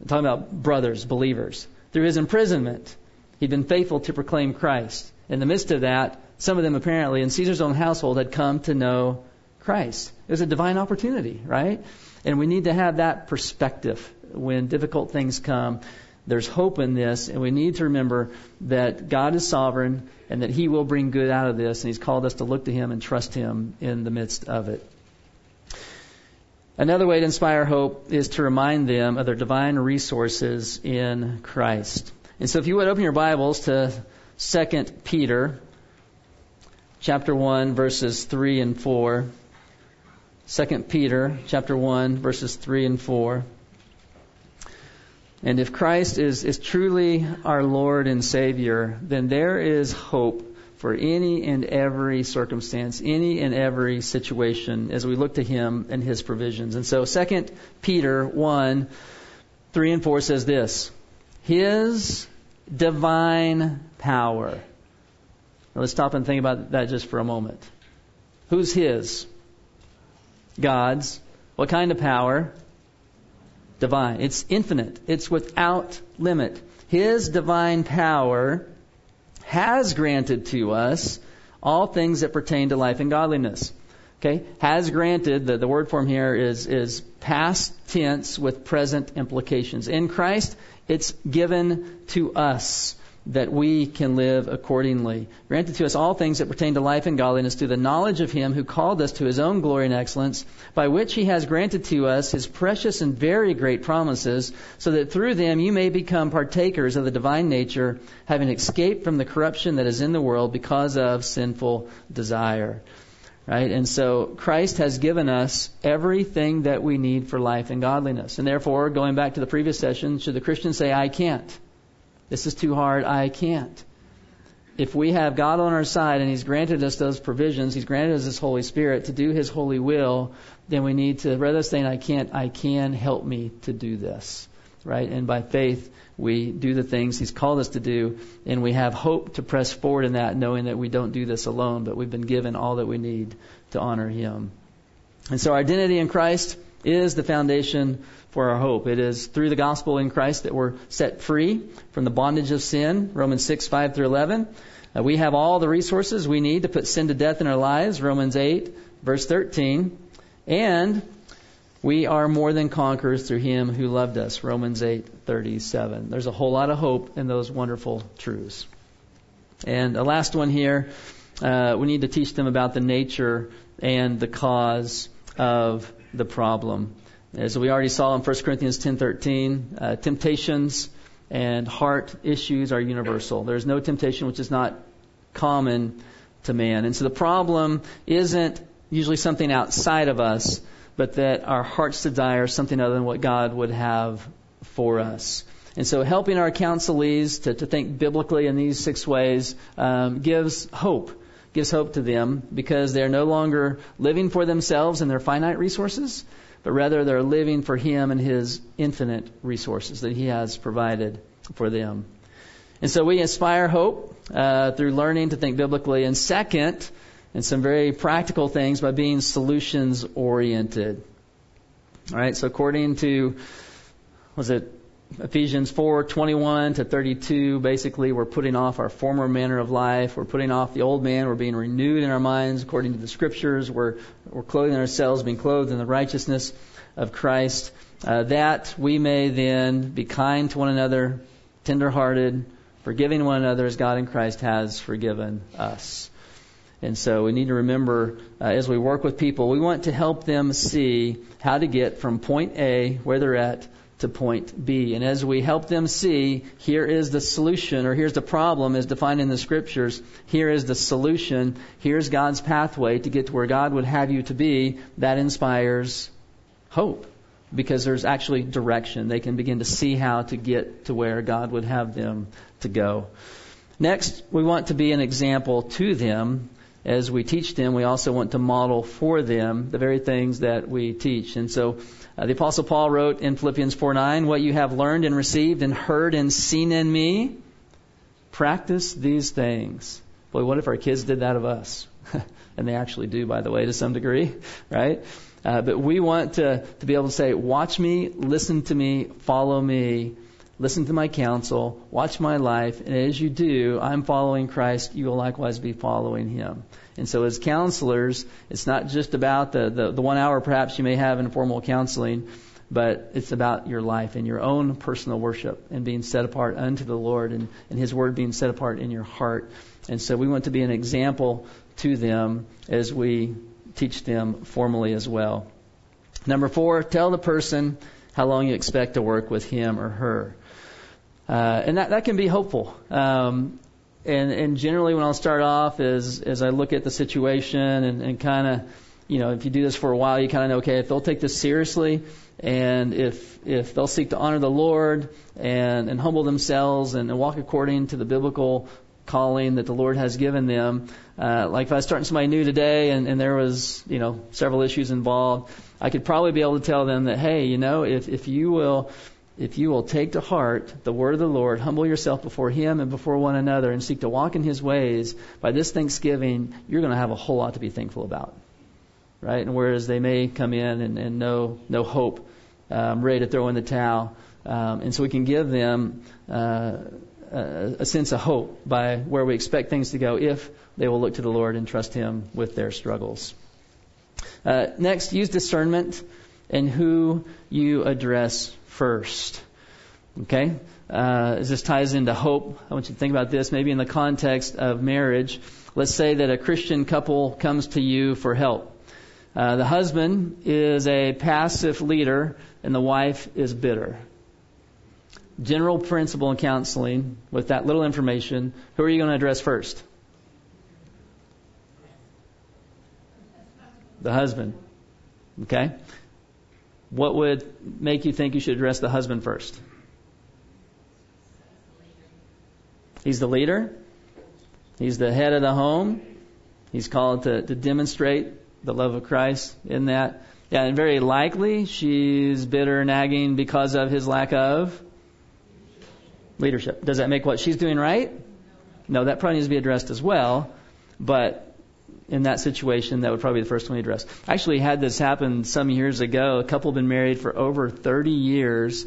talking about brothers, believers. Through his imprisonment, he'd been faithful to proclaim Christ. In the midst of that, some of them apparently in Caesar's own household had come to know Christ. It was a divine opportunity, right? And we need to have that perspective when difficult things come. There's hope in this, and we need to remember that God is sovereign and that He will bring good out of this, and He's called us to look to Him and trust Him in the midst of it. Another way to inspire hope is to remind them of their divine resources in Christ. And so if you would open your Bibles to 2 Peter chapter 1 verses 3 and 4. 2 Peter chapter 1 verses 3 and 4. And if Christ is, is truly our Lord and Savior, then there is hope for any and every circumstance, any and every situation as we look to Him and His provisions. And so 2 Peter 1, 3 and 4 says this, His divine power. Now let's stop and think about that just for a moment. Who's His? God's. What kind of power? divine. It's infinite. It's without limit. His divine power has granted to us all things that pertain to life and godliness. Okay? Has granted, the, the word form here is, is past tense with present implications. In Christ, it's given to us that we can live accordingly. Granted to us all things that pertain to life and godliness through the knowledge of Him who called us to His own glory and excellence, by which He has granted to us His precious and very great promises, so that through them you may become partakers of the divine nature, having escaped from the corruption that is in the world because of sinful desire. Right? And so Christ has given us everything that we need for life and godliness. And therefore, going back to the previous session, should the Christian say, I can't? This is too hard. I can't. If we have God on our side and He's granted us those provisions, He's granted us His Holy Spirit to do His holy will, then we need to, rather than saying, I can't, I can, help me to do this. Right? And by faith, we do the things He's called us to do, and we have hope to press forward in that, knowing that we don't do this alone, but we've been given all that we need to honor Him. And so our identity in Christ is the foundation for our hope. It is through the gospel in Christ that we're set free from the bondage of sin, Romans 6, 5 through 11. Uh, we have all the resources we need to put sin to death in our lives, Romans 8, verse 13. And we are more than conquerors through him who loved us, Romans 8, 37. There's a whole lot of hope in those wonderful truths. And the last one here, uh, we need to teach them about the nature and the cause of the problem. As we already saw in 1 Corinthians 10:13, uh, temptations and heart issues are universal. There's no temptation which is not common to man. And so the problem isn't usually something outside of us, but that our heart's desire something other than what God would have for us. And so helping our counselees to, to think biblically in these six ways um, gives hope. Gives hope to them because they're no longer living for themselves and their finite resources, but rather they're living for Him and His infinite resources that He has provided for them. And so we inspire hope uh, through learning to think biblically, and second, and some very practical things by being solutions oriented. All right, so according to was it Ephesians 4:21 to 32 basically we're putting off our former manner of life. We're putting off the old man. We're being renewed in our minds according to the scriptures. We're we're clothing ourselves being clothed in the righteousness of Christ uh, that we may then be kind to one another tenderhearted forgiving one another as God in Christ has forgiven us. And so we need to remember uh, as we work with people we want to help them see how to get from point A where they're at to point B. And as we help them see, here is the solution, or here's the problem as defined in the scriptures, here is the solution, here's God's pathway to get to where God would have you to be, that inspires hope. Because there's actually direction. They can begin to see how to get to where God would have them to go. Next, we want to be an example to them as we teach them, we also want to model for them the very things that we teach. And so uh, the Apostle Paul wrote in Philippians 4 9, What you have learned and received and heard and seen in me, practice these things. Boy, what if our kids did that of us? and they actually do, by the way, to some degree, right? Uh, but we want to, to be able to say, watch me, listen to me, follow me, listen to my counsel, watch my life, and as you do, I'm following Christ, you will likewise be following him. And so as counselors, it's not just about the, the, the one hour perhaps you may have in formal counseling, but it's about your life and your own personal worship and being set apart unto the Lord and, and His Word being set apart in your heart. And so we want to be an example to them as we teach them formally as well. Number four, tell the person how long you expect to work with him or her. Uh, and that, that can be hopeful. Um, and, and generally when I'll start off is, as I look at the situation and, and kind of, you know, if you do this for a while, you kind of know, okay, if they'll take this seriously and if, if they'll seek to honor the Lord and, and humble themselves and, and walk according to the biblical calling that the Lord has given them. Uh, like if I was starting somebody new today and, and there was, you know, several issues involved, I could probably be able to tell them that, hey, you know, if, if you will, if you will take to heart the word of the Lord, humble yourself before Him and before one another, and seek to walk in His ways, by this Thanksgiving, you're going to have a whole lot to be thankful about, right? And whereas they may come in and, and no no hope, um, ready to throw in the towel, um, and so we can give them uh, a, a sense of hope by where we expect things to go if they will look to the Lord and trust Him with their struggles. Uh, next, use discernment in who you address first. Okay? Uh, as this ties into hope, I want you to think about this maybe in the context of marriage. Let's say that a Christian couple comes to you for help. Uh, the husband is a passive leader and the wife is bitter. General principle in counseling with that little information, who are you going to address first? The husband. Okay? What would make you think you should address the husband first? He's the leader. He's the head of the home. He's called to, to demonstrate the love of Christ in that. Yeah, and very likely she's bitter, and nagging because of his lack of leadership. Does that make what she's doing right? No, that probably needs to be addressed as well. But in that situation, that would probably be the first one he addressed. I actually had this happen some years ago. A couple had been married for over 30 years.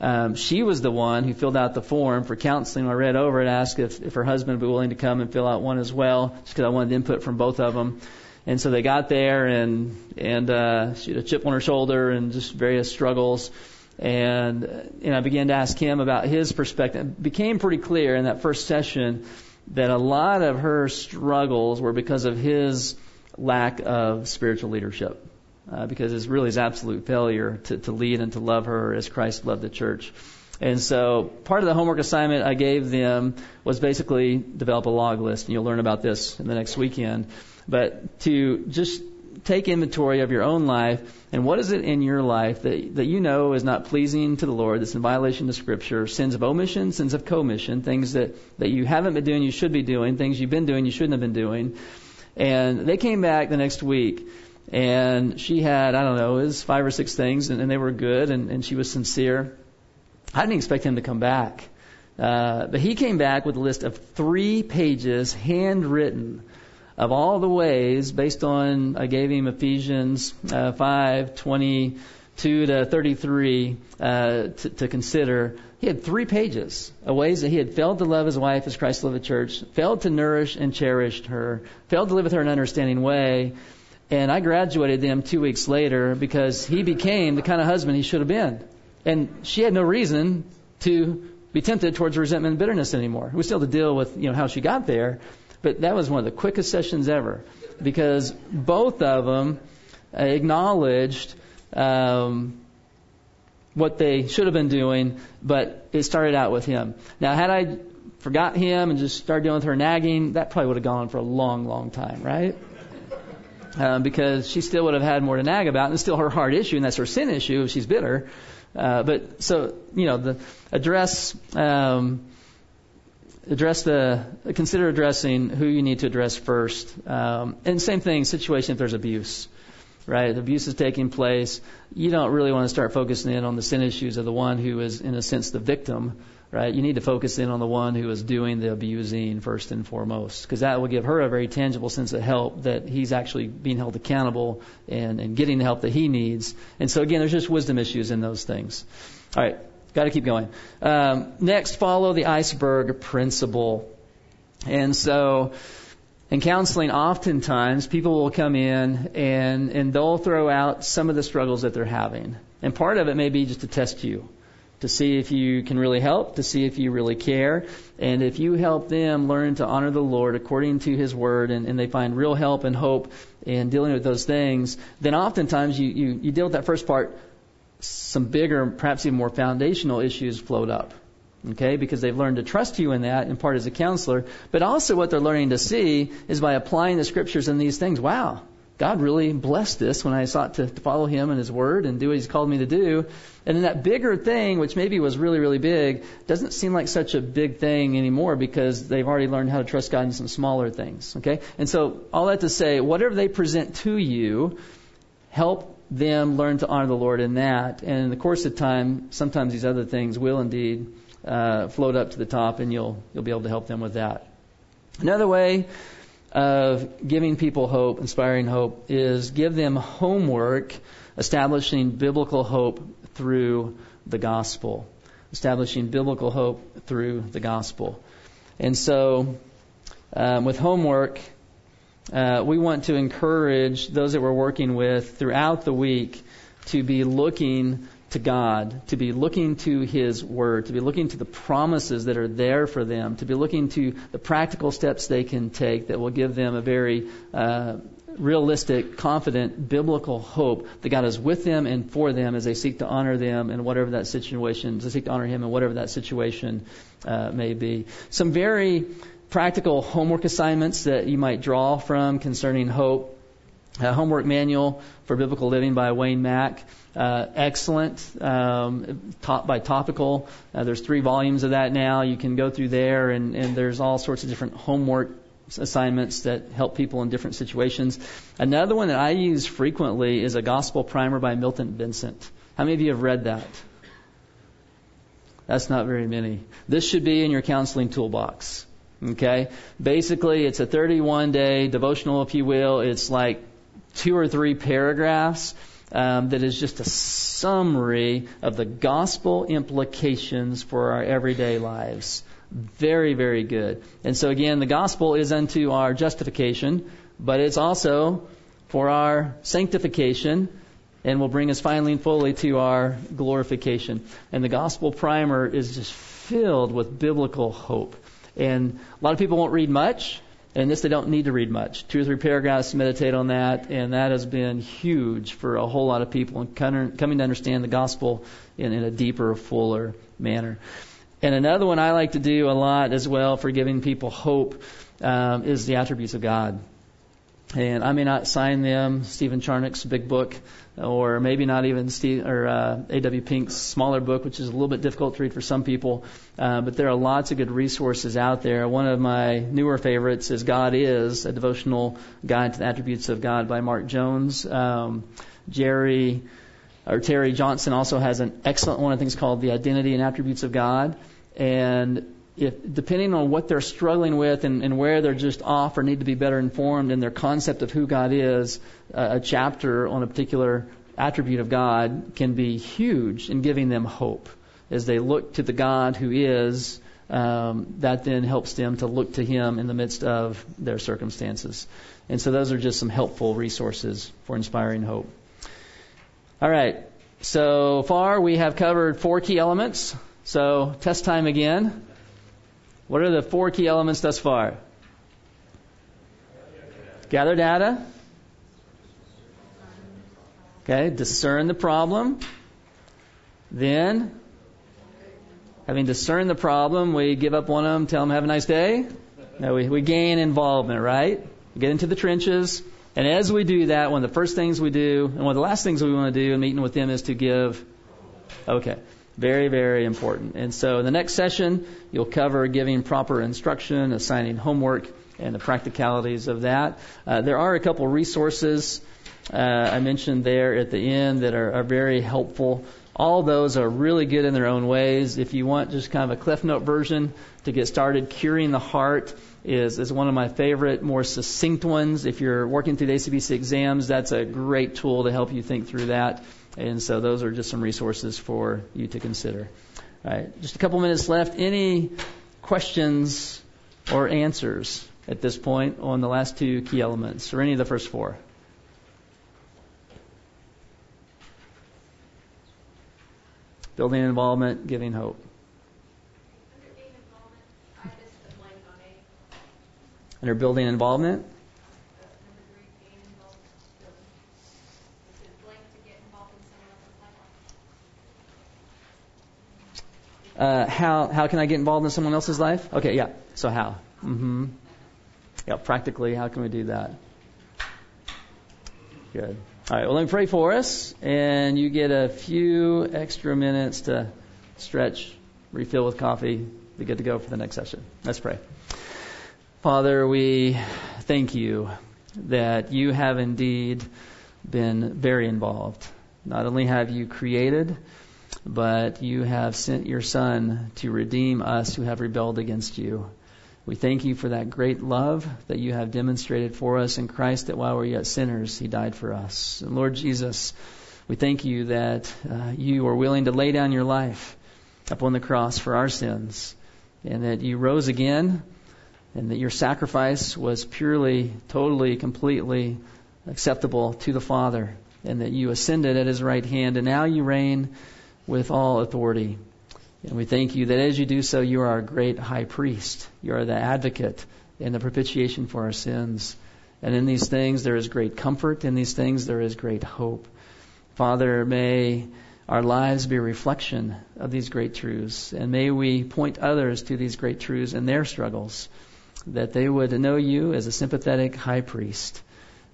Um, she was the one who filled out the form for counseling. I read over it, and asked if, if her husband would be willing to come and fill out one as well, just because I wanted input from both of them. And so they got there, and and uh, she had a chip on her shoulder, and just various struggles. And and I began to ask him about his perspective. It became pretty clear in that first session that a lot of her struggles were because of his lack of spiritual leadership. Uh, because it's really his absolute failure to, to lead and to love her as Christ loved the church. And so part of the homework assignment I gave them was basically develop a log list, and you'll learn about this in the next weekend. But to just take inventory of your own life and what is it in your life that, that you know is not pleasing to the Lord, that's in violation of Scripture, sins of omission, sins of commission, things that, that you haven't been doing, you should be doing, things you've been doing, you shouldn't have been doing. And they came back the next week and she had, I don't know, it was five or six things and, and they were good and, and she was sincere. I didn't expect him to come back. Uh, but he came back with a list of three pages handwritten of all the ways, based on, I gave him Ephesians uh, 5, 22 to 33 uh, to, to consider. He had three pages of ways that he had failed to love his wife as Christ loved the church, failed to nourish and cherish her, failed to live with her in an understanding way. And I graduated them two weeks later because he became the kind of husband he should have been. And she had no reason to be tempted towards resentment and bitterness anymore. We still had to deal with, you know, how she got there. But that was one of the quickest sessions ever because both of them acknowledged um, what they should have been doing, but it started out with him. Now, had I forgot him and just started dealing with her nagging, that probably would have gone on for a long, long time, right? Um, because she still would have had more to nag about, and it's still her heart issue, and that's her sin issue if she's bitter. Uh, but so you know, the address um, address the consider addressing who you need to address first. Um, and same thing, situation if there's abuse, right? If abuse is taking place, you don't really want to start focusing in on the sin issues of the one who is, in a sense, the victim, right? You need to focus in on the one who is doing the abusing first and foremost, because that will give her a very tangible sense of help that he's actually being held accountable and, and getting the help that he needs. And so again, there's just wisdom issues in those things. All right, got to keep going. Um, next, follow the iceberg principle. And so, in counseling, oftentimes people will come in and, and they'll throw out some of the struggles that they're having. And part of it may be just to test you, to see if you can really help, to see if you really care. And if you help them learn to honor the Lord according to His Word and, and they find real help and hope in dealing with those things, then oftentimes you, you, you deal with that first part, some bigger, perhaps even more foundational issues float up okay, because they've learned to trust you in that, in part as a counselor. But also, what they're learning to see is by applying the scriptures in these things. Wow, God really blessed this when I sought to, to follow Him and His Word and do what He's called me to do. And then that bigger thing, which maybe was really, really big, doesn't seem like such a big thing anymore because they've already learned how to trust God in some smaller things. Okay, and so all that to say, whatever they present to you, help them learn to honor the Lord in that. And in the course of time, sometimes these other things will indeed uh, float up to the top, and you'll you'll be able to help them with that. Another way of giving people hope, inspiring hope, is give them homework establishing biblical hope through the gospel. Establishing biblical hope through the gospel. And so, um, with homework, uh, we want to encourage those that we're working with throughout the week to be looking to God, to be looking to His Word, to be looking to the promises that are there for them, to be looking to the practical steps they can take that will give them a very uh, realistic, confident, biblical hope that God is with them and for them as they seek to honor them in whatever that situation, they seek to honor Him in whatever that situation uh, may be. Some very practical homework assignments that you might draw from concerning hope. A homework manual for biblical living by Wayne Mack uh, excellent, um, taught by Topical. Uh, there's three volumes of that now. You can go through there, and, and there's all sorts of different homework assignments that help people in different situations. Another one that I use frequently is a Gospel Primer by Milton Vincent. How many of you have read that? That's not very many. This should be in your counseling toolbox. Okay? Basically, it's a 31 day devotional, if you will. It's like two or three paragraphs um, that is just a summary of the gospel implications for our everyday lives. Very, very good. And so again, the gospel is unto our justification, but it's also for our sanctification and will bring us finally and fully to our glorification. And the gospel primer is just filled with biblical hope. And a lot of people won't read much. And this, they don't need to read much. Two or three paragraphs to meditate on that, and that has been huge for a whole lot of people in coming to understand the gospel in, in a deeper, fuller manner. And another one I like to do a lot as well for giving people hope um, is the attributes of God. And I may not sign them, Stephen Charnock's big book, or maybe not even Steve or uh, A.W. Pink's smaller book, which is a little bit difficult to read for some people. Uh, but there are lots of good resources out there. One of my newer favorites is God Is, a devotional guide to the attributes of God by Mark Jones. Um, Jerry or Terry Johnson also has an excellent one. I think it's called The Identity and Attributes of God. And if depending on what they're struggling with and, and where they're just off or need to be better informed in their concept of who God is, uh, a chapter on a particular attribute of God can be huge in giving them hope as they look to the God who is. Um, that then helps them to look to Him in the midst of their circumstances. And so those are just some helpful resources for inspiring hope. All right. So far we have covered four key elements. So test time again. What are the four key elements thus far? Gather data. Okay, discern the problem. Then, having discerned the problem, we give up one of them, tell them have a nice day. We, we gain involvement, right? We get into the trenches. And as we do that, one of the first things we do, and one of the last things we want to do in meeting with them is to give. Okay. Very, very important. And so in the next session, you'll cover giving proper instruction, assigning homework, and the practicalities of that. Uh, there are a couple resources uh, I mentioned there at the end that are, are very helpful. All those are really good in their own ways. If you want just kind of a Cliff Note version to get started, Curing the Heart is, is one of my favorite, more succinct ones. If you're working through the ACBC exams, that's a great tool to help you think through that. And so those are just some resources for you to consider. All right, just a couple minutes left. Any questions or answers at this point on the last two key elements, or any of the first four? Building involvement, giving hope. Under building involvement? Uh, how how can I get involved in someone else's life? Okay, yeah. So how? Mm-hmm. Yeah, practically, how can we do that? Good. All right. Well, let me pray for us, and you get a few extra minutes to stretch, refill with coffee, be good to go for the next session. Let's pray. Father, we thank you that you have indeed been very involved. Not only have you created but you have sent your Son to redeem us who have rebelled against you. We thank you for that great love that you have demonstrated for us in Christ, that while we are yet sinners, He died for us. And Lord Jesus, we thank you that uh, you are willing to lay down your life upon the cross for our sins, and that you rose again, and that your sacrifice was purely, totally, completely acceptable to the Father, and that you ascended at His right hand, and now you reign with all authority. And we thank you that as you do so, you are our great high priest. You are the advocate and the propitiation for our sins. And in these things, there is great comfort. In these things, there is great hope. Father, may our lives be a reflection of these great truths. And may we point others to these great truths in their struggles, that they would know you as a sympathetic high priest,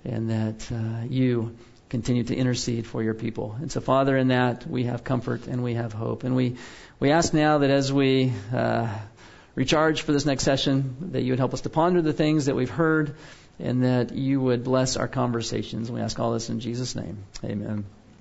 and that uh, you continue to intercede for your people. And so, Father, in that we have comfort and we have hope. And we, we ask now that as we uh, recharge for this next session, that you would help us to ponder the things that we've heard and that you would bless our conversations. We ask all this in Jesus' name. Amen.